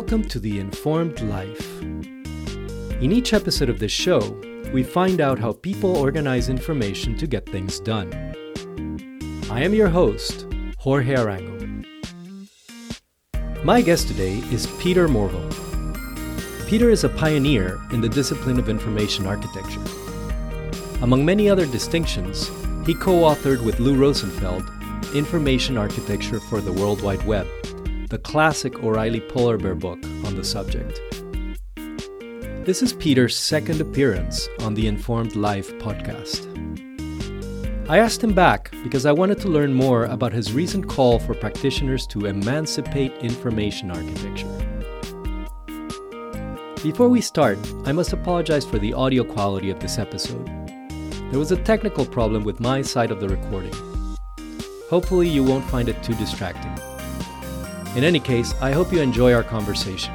Welcome to The Informed Life. In each episode of this show, we find out how people organize information to get things done. I am your host, Jorge Arango. My guest today is Peter Morville. Peter is a pioneer in the discipline of information architecture. Among many other distinctions, he co authored with Lou Rosenfeld Information Architecture for the World Wide Web the classic O'Reilly Polar Bear book on the subject. This is Peter's second appearance on the Informed Life podcast. I asked him back because I wanted to learn more about his recent call for practitioners to emancipate information architecture. Before we start, I must apologize for the audio quality of this episode. There was a technical problem with my side of the recording. Hopefully, you won't find it too distracting. In any case, I hope you enjoy our conversation.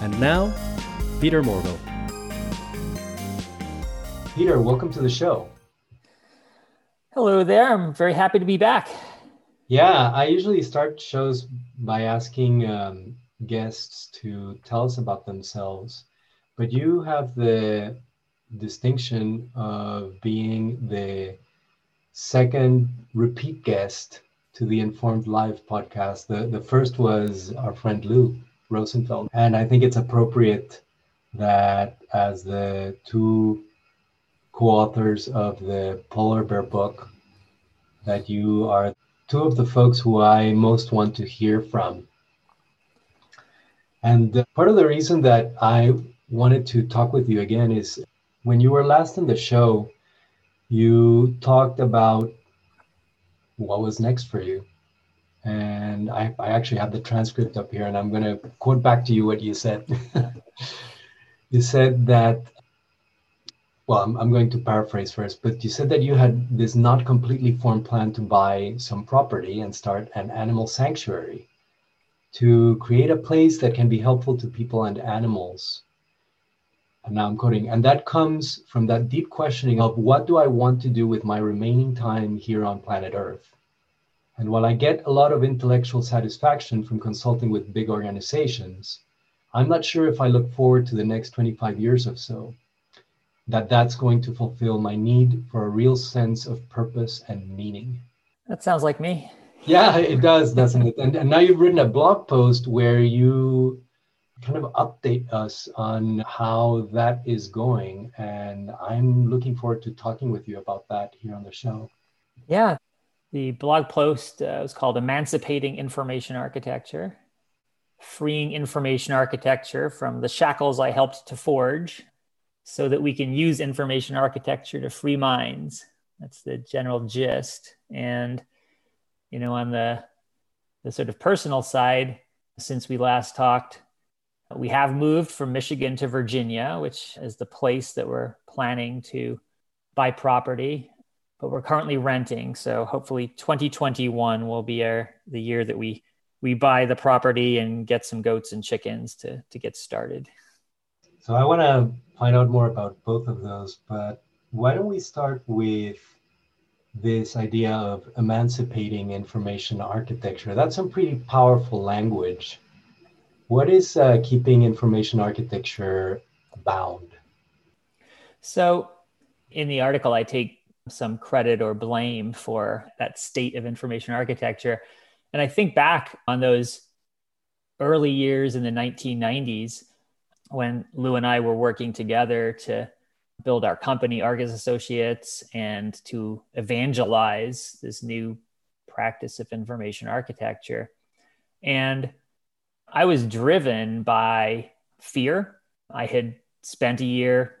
And now, Peter Morville. Peter, welcome to the show. Hello there. I'm very happy to be back. Yeah, I usually start shows by asking um, guests to tell us about themselves, but you have the distinction of being the second repeat guest to the Informed Life podcast. The, the first was our friend Lou Rosenfeld. And I think it's appropriate that as the two co-authors of the Polar Bear book, that you are two of the folks who I most want to hear from. And part of the reason that I wanted to talk with you again is when you were last in the show, you talked about what was next for you. And I, I actually have the transcript up here, and I'm going to quote back to you what you said. you said that, well, I'm, I'm going to paraphrase first, but you said that you had this not completely formed plan to buy some property and start an animal sanctuary to create a place that can be helpful to people and animals. And now I'm coding. and that comes from that deep questioning of what do I want to do with my remaining time here on planet Earth? And while I get a lot of intellectual satisfaction from consulting with big organizations, I'm not sure if I look forward to the next 25 years or so, that that's going to fulfill my need for a real sense of purpose and meaning. That sounds like me. Yeah, it does, doesn't it? And, and now you've written a blog post where you kind of update us on how that is going. And I'm looking forward to talking with you about that here on the show. Yeah, the blog post uh, was called Emancipating Information Architecture, freeing information architecture from the shackles I helped to forge so that we can use information architecture to free minds. That's the general gist. And, you know, on the, the sort of personal side, since we last talked, we have moved from Michigan to Virginia, which is the place that we're planning to buy property but we're currently renting. So hopefully 2021 will be our the year that we we buy the property and get some goats and chickens to to get started. So I want to find out more about both of those, but why don't we start with this idea of emancipating information architecture? That's some pretty powerful language. What is uh, keeping information architecture bound? So, in the article, I take some credit or blame for that state of information architecture. And I think back on those early years in the 1990s when Lou and I were working together to build our company, Argus Associates, and to evangelize this new practice of information architecture. And I was driven by fear. I had spent a year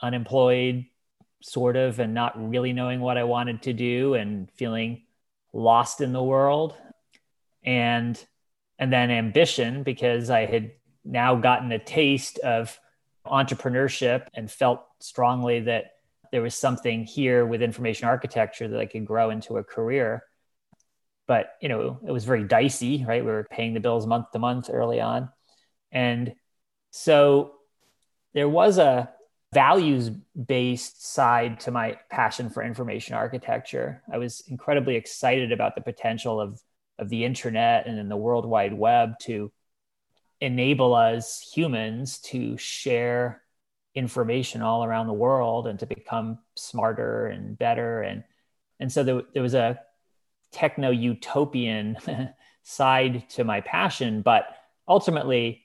unemployed, sort of and not really knowing what I wanted to do and feeling lost in the world and and then ambition because I had now gotten a taste of entrepreneurship and felt strongly that there was something here with information architecture that I could grow into a career. But you know, it was very dicey, right? We were paying the bills month to month early on. And so there was a values based side to my passion for information architecture. I was incredibly excited about the potential of, of the internet and then the World Wide Web to enable us humans to share information all around the world and to become smarter and better and and so there, there was a techno utopian side to my passion but ultimately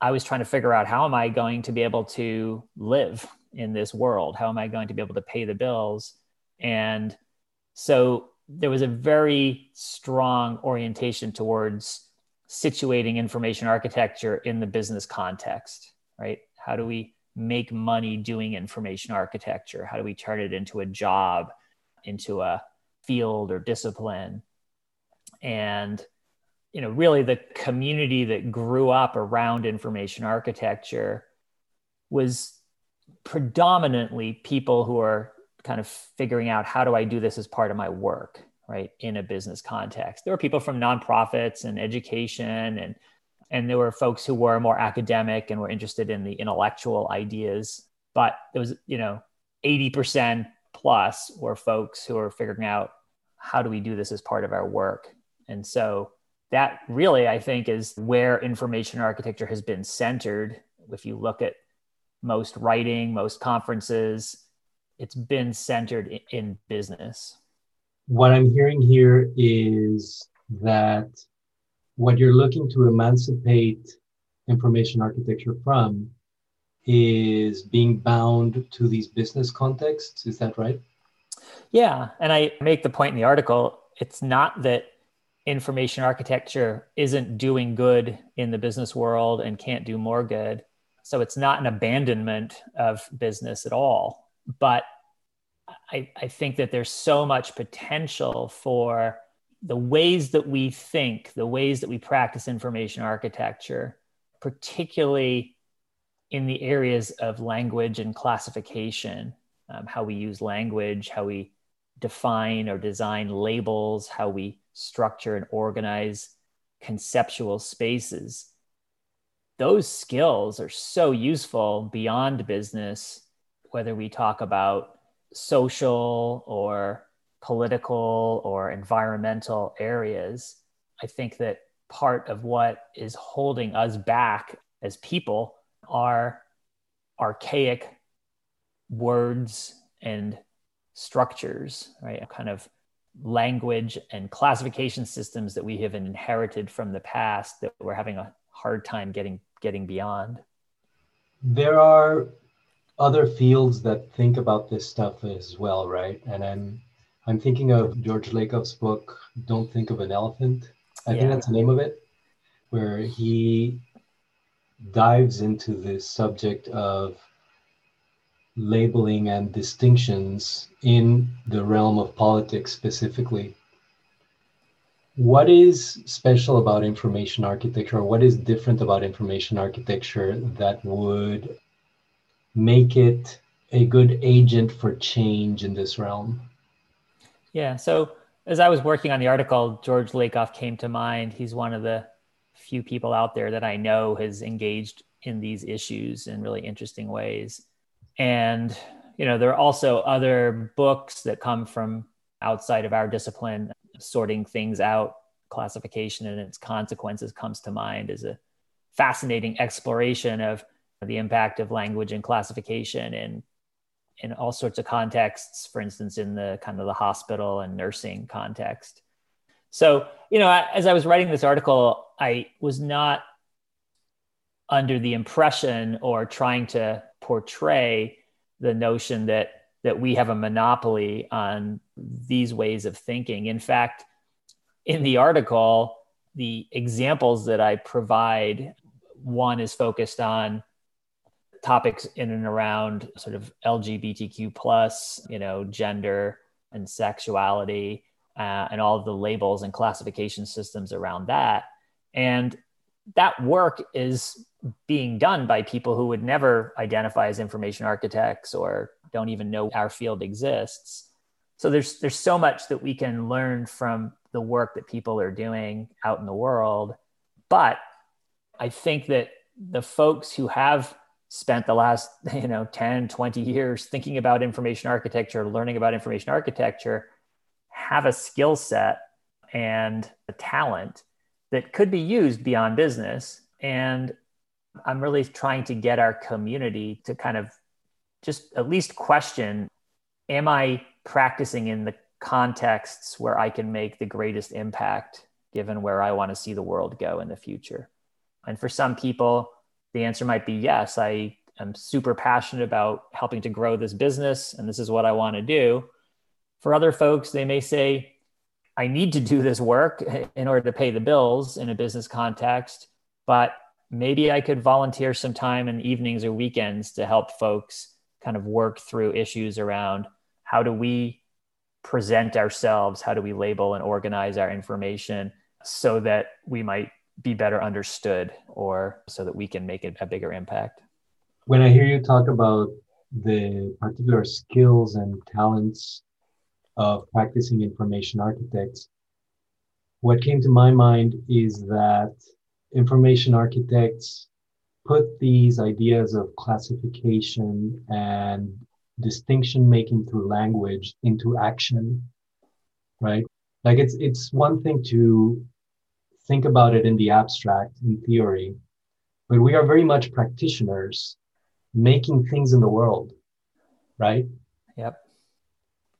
i was trying to figure out how am i going to be able to live in this world how am i going to be able to pay the bills and so there was a very strong orientation towards situating information architecture in the business context, right? How do we make money doing information architecture? How do we turn it into a job, into a field or discipline? And you know, really the community that grew up around information architecture was predominantly people who are kind of figuring out how do I do this as part of my work right in a business context there were people from nonprofits and education and and there were folks who were more academic and were interested in the intellectual ideas but there was you know 80% plus were folks who were figuring out how do we do this as part of our work and so that really i think is where information architecture has been centered if you look at most writing most conferences it's been centered in business what I'm hearing here is that what you're looking to emancipate information architecture from is being bound to these business contexts. Is that right? Yeah. And I make the point in the article it's not that information architecture isn't doing good in the business world and can't do more good. So it's not an abandonment of business at all. But I, I think that there's so much potential for the ways that we think, the ways that we practice information architecture, particularly in the areas of language and classification, um, how we use language, how we define or design labels, how we structure and organize conceptual spaces. Those skills are so useful beyond business, whether we talk about social or political or environmental areas, I think that part of what is holding us back as people are archaic words and structures, right? A kind of language and classification systems that we have inherited from the past that we're having a hard time getting getting beyond. There are other fields that think about this stuff as well, right? And I'm I'm thinking of George Lakoff's book, Don't Think of an Elephant. I yeah. think that's the name of it, where he dives into this subject of labeling and distinctions in the realm of politics specifically. What is special about information architecture, or what is different about information architecture that would make it a good agent for change in this realm? Yeah. So as I was working on the article, George Lakoff came to mind. He's one of the few people out there that I know has engaged in these issues in really interesting ways. And, you know, there are also other books that come from outside of our discipline, sorting things out, classification and its consequences comes to mind as a fascinating exploration of the impact of language and classification in in all sorts of contexts for instance in the kind of the hospital and nursing context. So you know as i was writing this article i was not under the impression or trying to portray the notion that that we have a monopoly on these ways of thinking in fact in the article the examples that i provide one is focused on topics in and around sort of LGBTQ plus, you know, gender and sexuality, uh, and all the labels and classification systems around that. And that work is being done by people who would never identify as information architects or don't even know our field exists. So there's there's so much that we can learn from the work that people are doing out in the world. But I think that the folks who have spent the last you know 10 20 years thinking about information architecture learning about information architecture have a skill set and a talent that could be used beyond business And I'm really trying to get our community to kind of just at least question Am I practicing in the contexts where I can make the greatest impact given where I want to see the world go in the future? And for some people, the answer might be yes, I am super passionate about helping to grow this business and this is what I want to do. For other folks, they may say, I need to do this work in order to pay the bills in a business context, but maybe I could volunteer some time in evenings or weekends to help folks kind of work through issues around how do we present ourselves? How do we label and organize our information so that we might be better understood or so that we can make a bigger impact? When I hear you talk about the particular skills and talents of practicing information architects, what came to my mind is that information architects put these ideas of classification and distinction making through language into action right? Like it's it's one thing to think about it in the abstract in theory but we are very much practitioners making things in the world right? Yep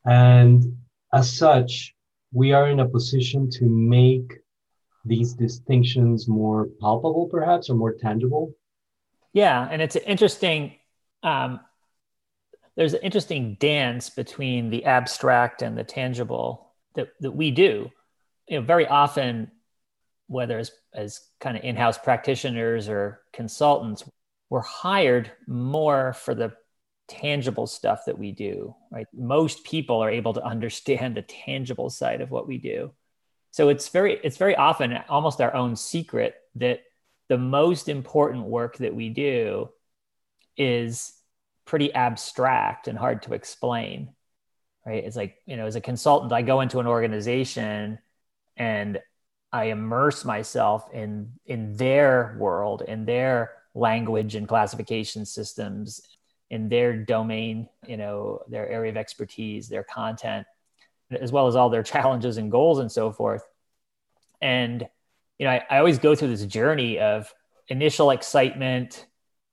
and as such we are in a position to make these distinctions more palpable perhaps or more tangible. Yeah and it's interesting um, there's an interesting dance between the abstract and the tangible that, that we do. You know very often whether as, as kind of in-house practitioners or consultants we're hired more for the tangible stuff that we do right? Most people are able to understand the tangible side of what we do. So it's very it's very often almost our own secret that the most important work that we do is pretty abstract and hard to explain right? It's like you know as a consultant i go into an organization and i immerse myself in in their world in their language and classification systems in their domain you know their area of expertise their content as well as all their challenges and goals and so forth and you know I, I always go through this journey of initial excitement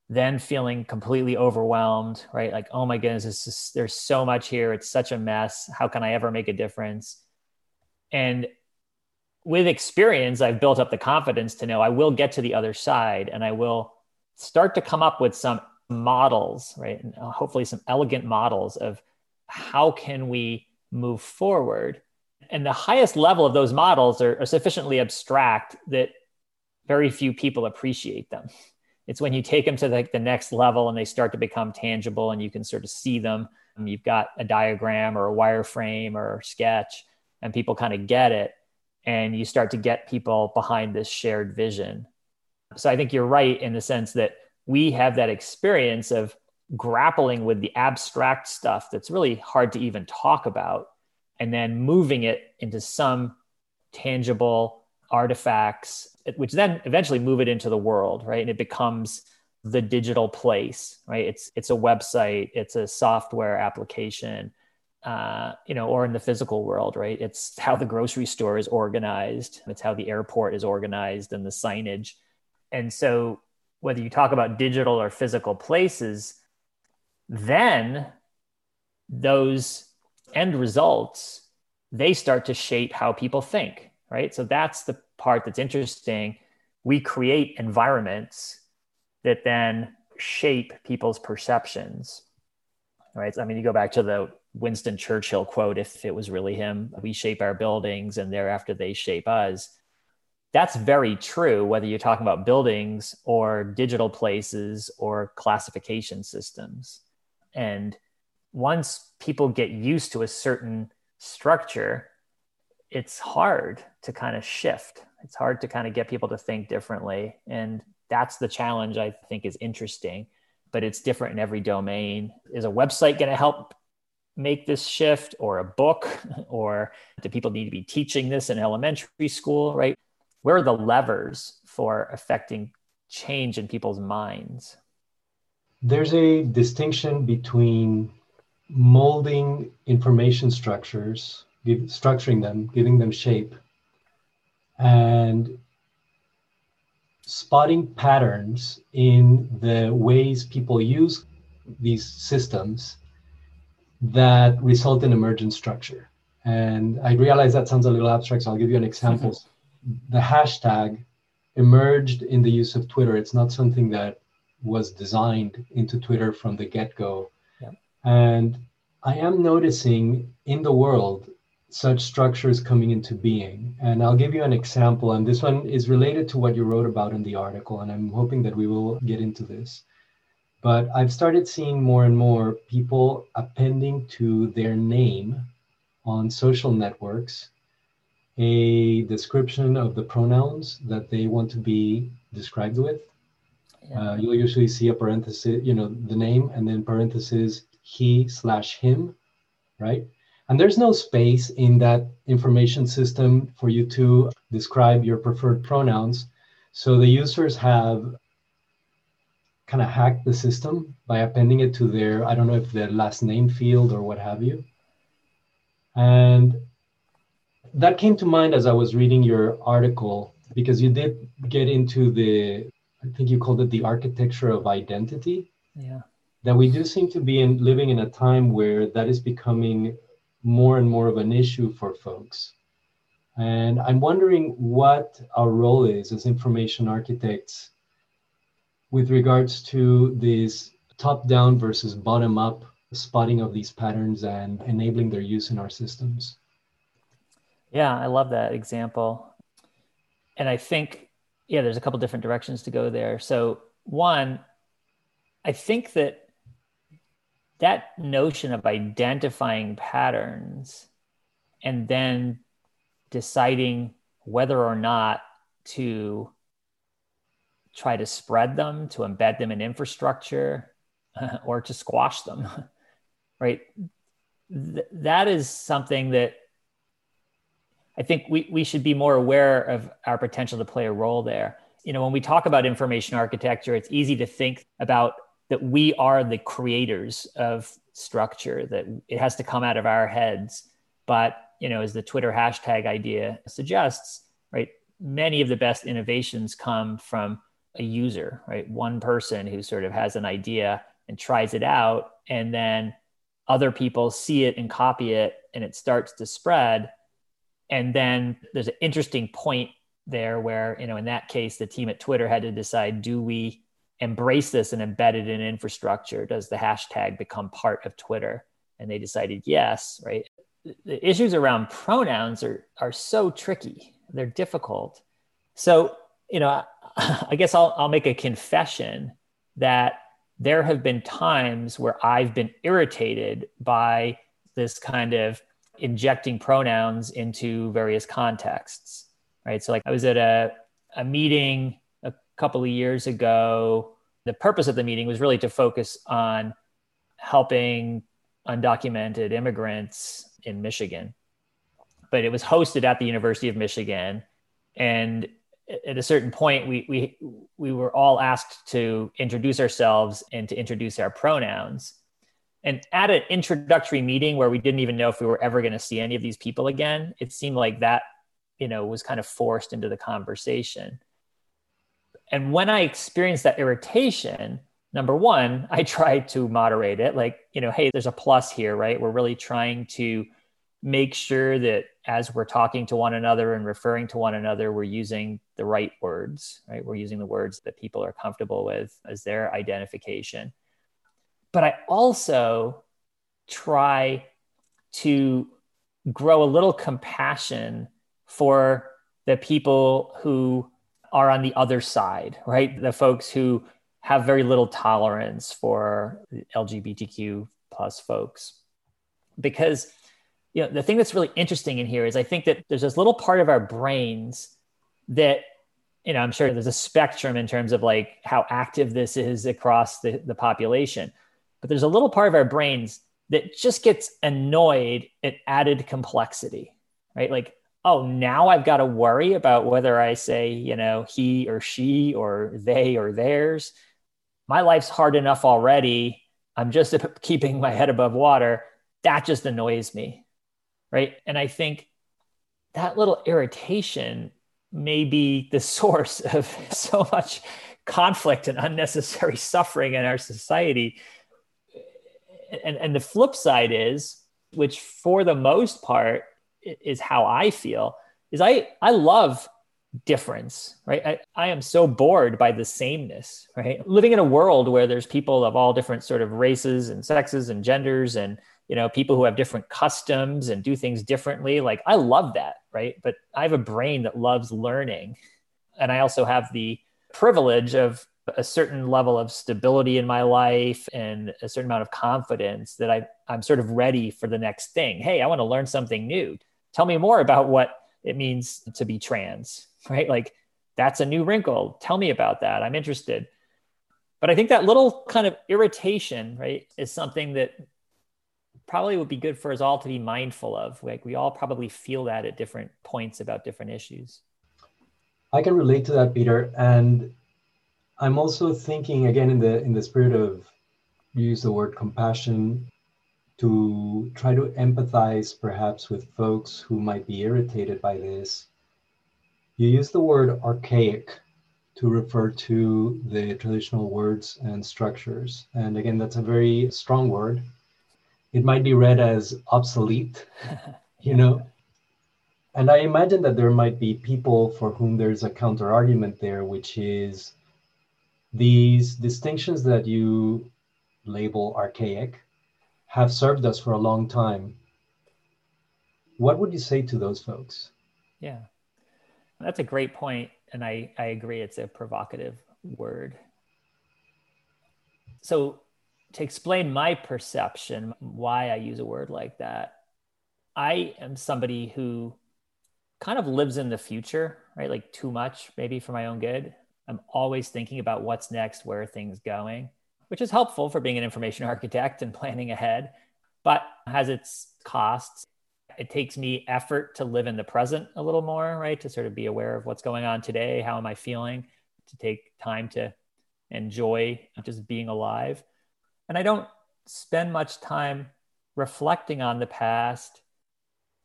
then feeling completely overwhelmed, right? Like, oh my goodness, just, there's so much here. It's such a mess. How can I ever make a difference? And with experience, I've built up the confidence to know I will get to the other side and I will start to come up with some models, right? And uh, hopefully some elegant models of how can we move forward. And the highest level of those models are, are sufficiently abstract that very few people appreciate them it's when you take them to the, the next level and they start to become tangible and you can sort of see them. You've got a diagram or a wireframe or sketch, and people kind of get it. And you start to get people behind this shared vision. So I think you're right in the sense that we have that experience of grappling with the abstract stuff that's really hard to even talk about and then moving it into some tangible artifacts which then eventually move it into the world, right? And it becomes the digital place, right? It's it's a website, it's a software application, uh, you know, or in the physical world, right? It's how the grocery store is organized, it's how the airport is organized, and the signage. And so, whether you talk about digital or physical places, then those end results they start to shape how people think, right? So that's the part that's interesting, we create environments that then shape people's perceptions. Right. I mean, you go back to the Winston Churchill quote if it was really him, we shape our buildings and thereafter they shape us. That's very true, whether you're talking about buildings or digital places or classification systems. And once people get used to a certain structure, it's hard to kind of shift. It's hard to kind of get people to think differently. And that's the challenge I think is interesting, but it's different in every domain. Is a website going to help make this shift or a book or do people need to be teaching this in elementary school, right? Where are the levers for affecting change in people's minds? There's a distinction between molding information structures give, structuring them, giving them shape, and spotting patterns in the ways people use these systems that result in emergent structure. And I realize that sounds a little abstract, so I'll give you an example. Mm-hmm. The hashtag emerged in the use of Twitter. It's not something that was designed into Twitter from the get go. Yeah. And I am noticing in the world such structures coming into being. And I'll give you an example. And this one is related to what you wrote about in the article. And I'm hoping that we will get into this. But I've started seeing more and more people appending to their name on social networks a description of the pronouns that they want to be described with. Yeah. Uh, you'll usually see a parenthesis, you know, the name and then parenthesis he slash him, right? And there's no space in that information system for you to describe your preferred pronouns. So the users have kind of hacked the system by appending it to their, I don't know if their last name field or what have you. And that came to mind as I was reading your article because you did get into the, I think you called it the architecture of identity. Yeah. That we do seem to be in, living in a time where that is becoming more and more of an issue for folks. And I'm wondering what our role is as information architects with regards to this top down versus bottom up spotting of these patterns and enabling their use in our systems. Yeah, I love that example. And I think, yeah, there's a couple different directions to go there. So, one, I think that that notion of identifying patterns and then deciding whether or not to try to spread them, to embed them in infrastructure, or to squash them, right? Th- that is something that I think we, we should be more aware of our potential to play a role there. You know, when we talk about information architecture, it's easy to think about that we are the creators of structure, that it has to come out of our heads. But, you know, as the Twitter hashtag idea suggests, right, many of the best innovations come from a user, right? One person who sort of has an idea and tries it out, and then other people see it and copy it, and it starts to spread and then there's an interesting point there where you know in that case the team at twitter had to decide do we embrace this and embed it in infrastructure? Does the hashtag become part of twitter? And they decided yes right? The issues around pronouns are are so tricky. They're difficult. So you know i guess i'll, I'll make a confession that there have been times where i've been irritated by this kind of injecting pronouns into various contexts, right? So, like, I was at a, a meeting a couple of years ago. The purpose of the meeting was really to focus on helping undocumented immigrants in Michigan. But it was hosted at the University of Michigan. And at a certain point, we, we, we were all asked to introduce ourselves and to introduce our pronouns and at an introductory meeting where we didn't even know if we were ever going to see any of these people again it seemed like that you know was kind of forced into the conversation. And when i experienced that irritation number one i tried to moderate it like you know hey there's a plus here right? We're really trying to make sure that as we're talking to one another and referring to one another we're using the right words right? We're using the words that people are comfortable with as their identification but I also try to grow a little compassion for the people who are on the other side, right? The folks who have very little tolerance for LGBTQ plus folks. Because you know, the thing that's really interesting in here is I think that there's this little part of our brains that you know, I'm sure there's a spectrum in terms of like how active this is across the, the population but there's a little part of our brains that just gets annoyed at added complexity, right? Like, oh, now I've got to worry about whether I say, you know, he or she or they or theirs. My life's hard enough already. I'm just keeping my head above water. That just annoys me, right? And I think that little irritation may be the source of so much conflict and unnecessary suffering in our society. And, and the flip side is, which for the most part is how I feel, is I, I love difference, right? I, I am so bored by the sameness, right? Living in a world where there's people of all different sort of races and sexes and genders and you know people who have different customs and do things differently like i love that right but i have a brain that loves learning and i also have the privilege of a certain level of stability in my life and a certain amount of confidence that I, i'm sort of ready for the next thing hey i want to learn something new tell me more about what it means to be trans right like that's a new wrinkle tell me about that i'm interested but i think that little kind of irritation right is something that probably would be good for us all to be mindful of. Like we all probably feel that at different points about different issues. I can relate to that, Peter. And I'm also thinking again in the in the spirit of use the word compassion to try to empathize perhaps with folks who might be irritated by this. You use the word archaic to refer to the traditional words and structures. And again, that's a very strong word it might be read as obsolete, you know. And I imagine that there might be people for whom there's a counter argument there, which is these distinctions that you label archaic have served us for a long time. What would you say to those folks? Yeah, that's a great point, and I, I agree. It's a provocative word. So to explain my perception, why I use a word like that, I am somebody who kind of lives in the future, right? Like too much, maybe for my own good. I'm always thinking about what's next, where things going, which is helpful for being an information architect and planning ahead, but has its costs. It takes me effort to live in the present a little more, right? To sort of be aware of what's going on today. How am I feeling? To take time to enjoy just being alive and I don't spend much time reflecting on the past.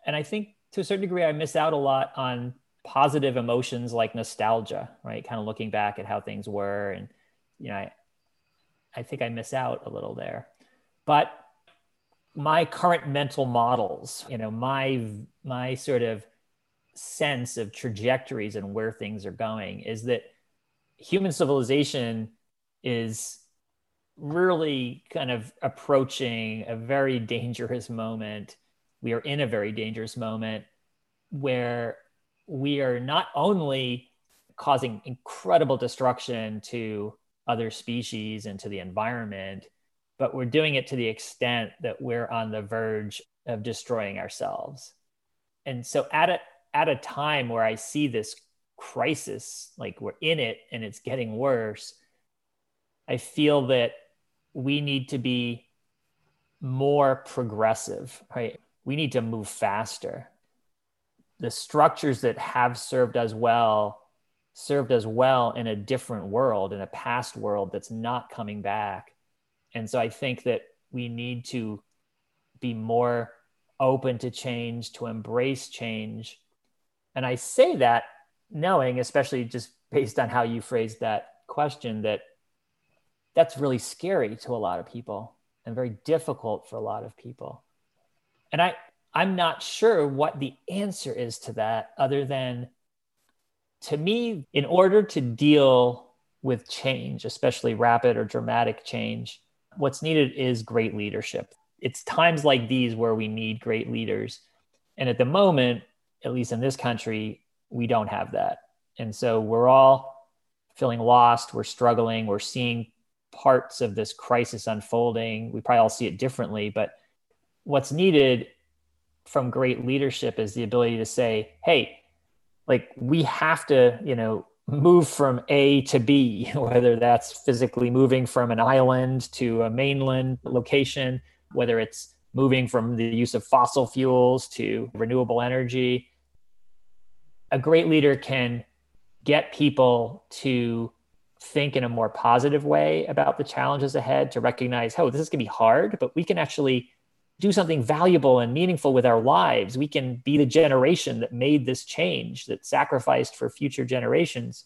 And I think to a certain degree, I miss out a lot on positive emotions like nostalgia, right? Kind of looking back at how things were. And, you know, I, I think I miss out a little there. But my current mental models, you know, my, my sort of sense of trajectories and where things are going is that human civilization is really kind of approaching a very dangerous moment. We are in a very dangerous moment where we are not only causing incredible destruction to other species and to the environment, but we're doing it to the extent that we're on the verge of destroying ourselves. And so at a at a time where I see this crisis, like we're in it and it's getting worse, I feel that we need to be more progressive, right? We need to move faster. The structures that have served us well served us well in a different world, in a past world that's not coming back. And so I think that we need to be more open to change, to embrace change. And I say that knowing, especially just based on how you phrased that question, that that's really scary to a lot of people and very difficult for a lot of people. And I, I'm not sure what the answer is to that, other than to me, in order to deal with change, especially rapid or dramatic change, what's needed is great leadership. It's times like these where we need great leaders. And at the moment, at least in this country, we don't have that. And so we're all feeling lost, we're struggling, we're seeing parts of this crisis unfolding. We probably all see it differently, but what's needed from great leadership is the ability to say, hey, like we have to, you know, move from A to B, whether that's physically moving from an island to a mainland location, whether it's moving from the use of fossil fuels to renewable energy. A great leader can get people to think in a more positive way about the challenges ahead to recognize, oh, this is going to be hard, but we can actually do something valuable and meaningful with our lives. We can be the generation that made this change, that sacrificed for future generations.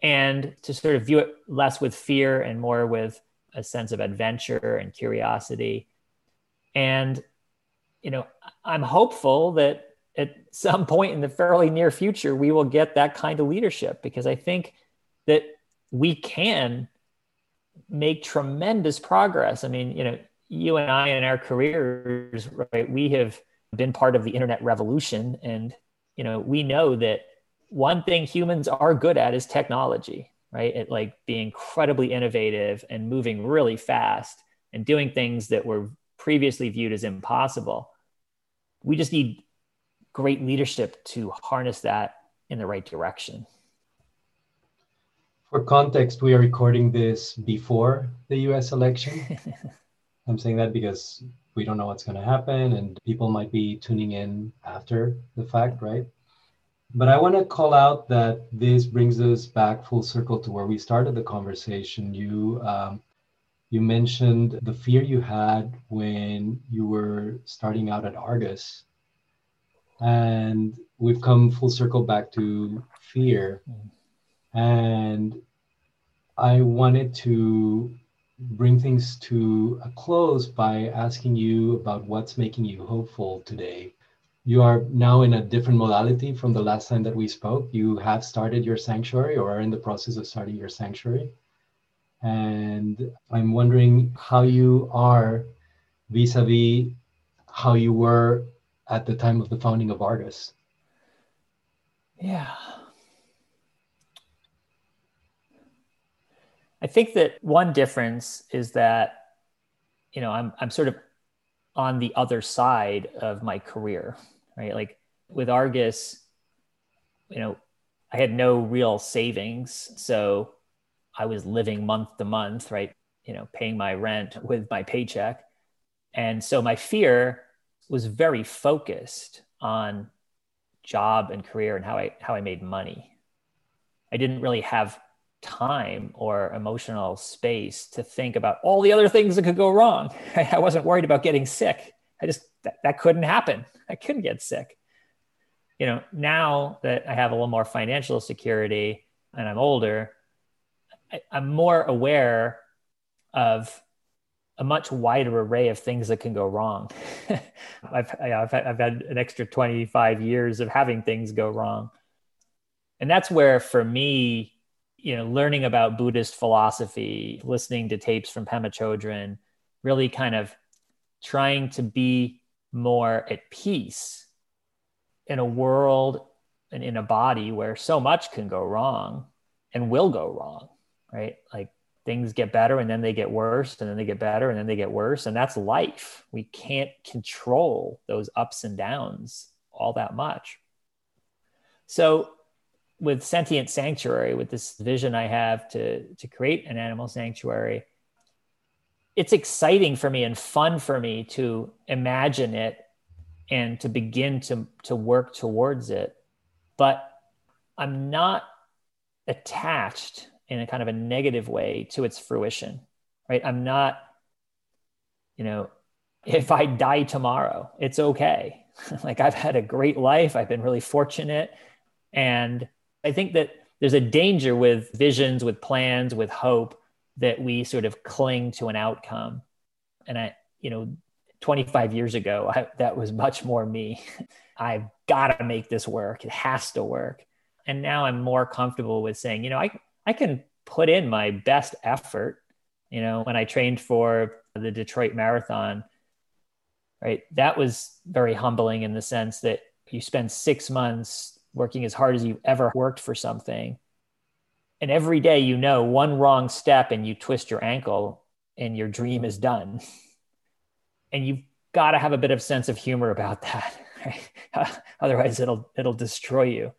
And to sort of view it less with fear and more with a sense of adventure and curiosity. And, you know, I'm hopeful that at some point in the fairly near future, we will get that kind of leadership because I think that we can make tremendous progress. I mean, you know, you and I in our careers, right, we have been part of the internet revolution. And, you know, we know that one thing humans are good at is technology, right? At like being incredibly innovative and moving really fast and doing things that were previously viewed as impossible. We just need great leadership to harness that in the right direction. For context, we are recording this before the US election. I'm saying that because we don't know what's going to happen and people might be tuning in after the fact, right? But I want to call out that this brings us back full circle to where we started the conversation. You um, you mentioned the fear you had when you were starting out at Argus, and we've come full circle back to fear. Mm and I wanted to bring things to a close by asking you about what's making you hopeful today. You are now in a different modality from the last time that we spoke. You have started your sanctuary or are in the process of starting your sanctuary. And I'm wondering how you are vis a vis how you were at the time of the founding of Argus. Yeah. I think that one difference is that, you know, I'm I'm sort of on the other side of my career, right? Like with Argus, you know, I had no real savings, so I was living month to month, right? You know, paying my rent with my paycheck. And so my fear was very focused on job and career and how I how I made money. I didn't really have time or emotional space to think about all the other things that could go wrong. I wasn't worried about getting sick. I just, that, that couldn't happen. I couldn't get sick. You know, now that I have a little more financial security and I'm older, I, I'm more aware of a much wider array of things that can go wrong. I've, I've, I've had an extra 25 years of having things go wrong. And that's where, for me, you know, learning about Buddhist philosophy, listening to tapes from Pema Chodron, really kind of trying to be more at peace in a world and in a body where so much can go wrong and will go wrong, right? Like things get better and then they get worse and then they get better and then they get worse. And that's life. We can't control those ups and downs all that much. So with sentient sanctuary with this vision i have to to create an animal sanctuary it's exciting for me and fun for me to imagine it and to begin to to work towards it. But i'm not attached in a kind of a negative way to its fruition right? I'm not you know if i die tomorrow it's okay. Like i've had a great life. I've been really fortunate. And I think that there's a danger with visions, with plans, with hope that we sort of cling to an outcome. And I, you know, 25 years ago, I, that was much more me. I've got to make this work. It has to work. And now I'm more comfortable with saying, you know, I, I can put in my best effort. You know, when I trained for the Detroit Marathon, right, that was very humbling in the sense that you spend six months working as hard as you've ever worked for something. And every day you know one wrong step and you twist your ankle and your dream is done. And you've got to have a bit of sense of humor about that. Right? Otherwise it'll it'll destroy you.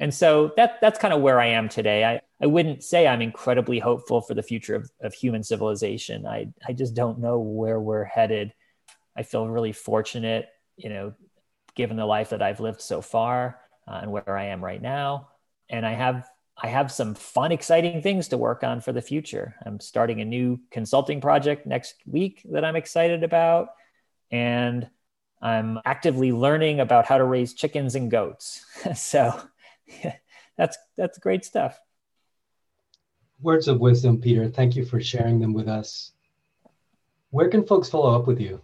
And so that that's kind of where I am today. I, I wouldn't say I'm incredibly hopeful for the future of, of human civilization. I, I just don't know where we're headed. I feel really fortunate, you know, given the life that I've lived so far uh, and where I am right now. And I have I have some fun, exciting things to work on for the future. I'm starting a new consulting project next week that I'm excited about. and I'm actively learning about how to raise chickens and goats. so that's that's great stuff. Words of wisdom, Peter. Thank you for sharing them with us. Where can folks follow up with you?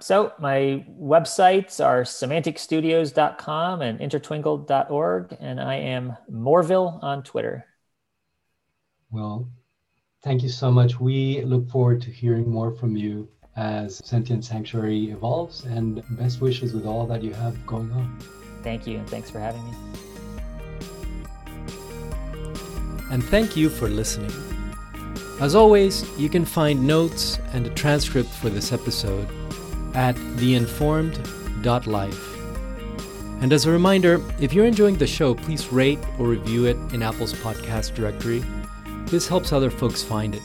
So my websites are semanticstudios.com and intertwingled.org, and I am Morville on Twitter. Well, thank you so much. We look forward to hearing more from you as Sentient Sanctuary evolves, and best wishes with all that you have going on. Thank you, and thanks for having me. And thank you for listening. As always, you can find notes and a transcript for this episode at theinformed.life. And as a reminder, if you're enjoying the show, please rate or review it in Apple's podcast directory. This helps other folks find it.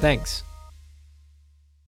Thanks.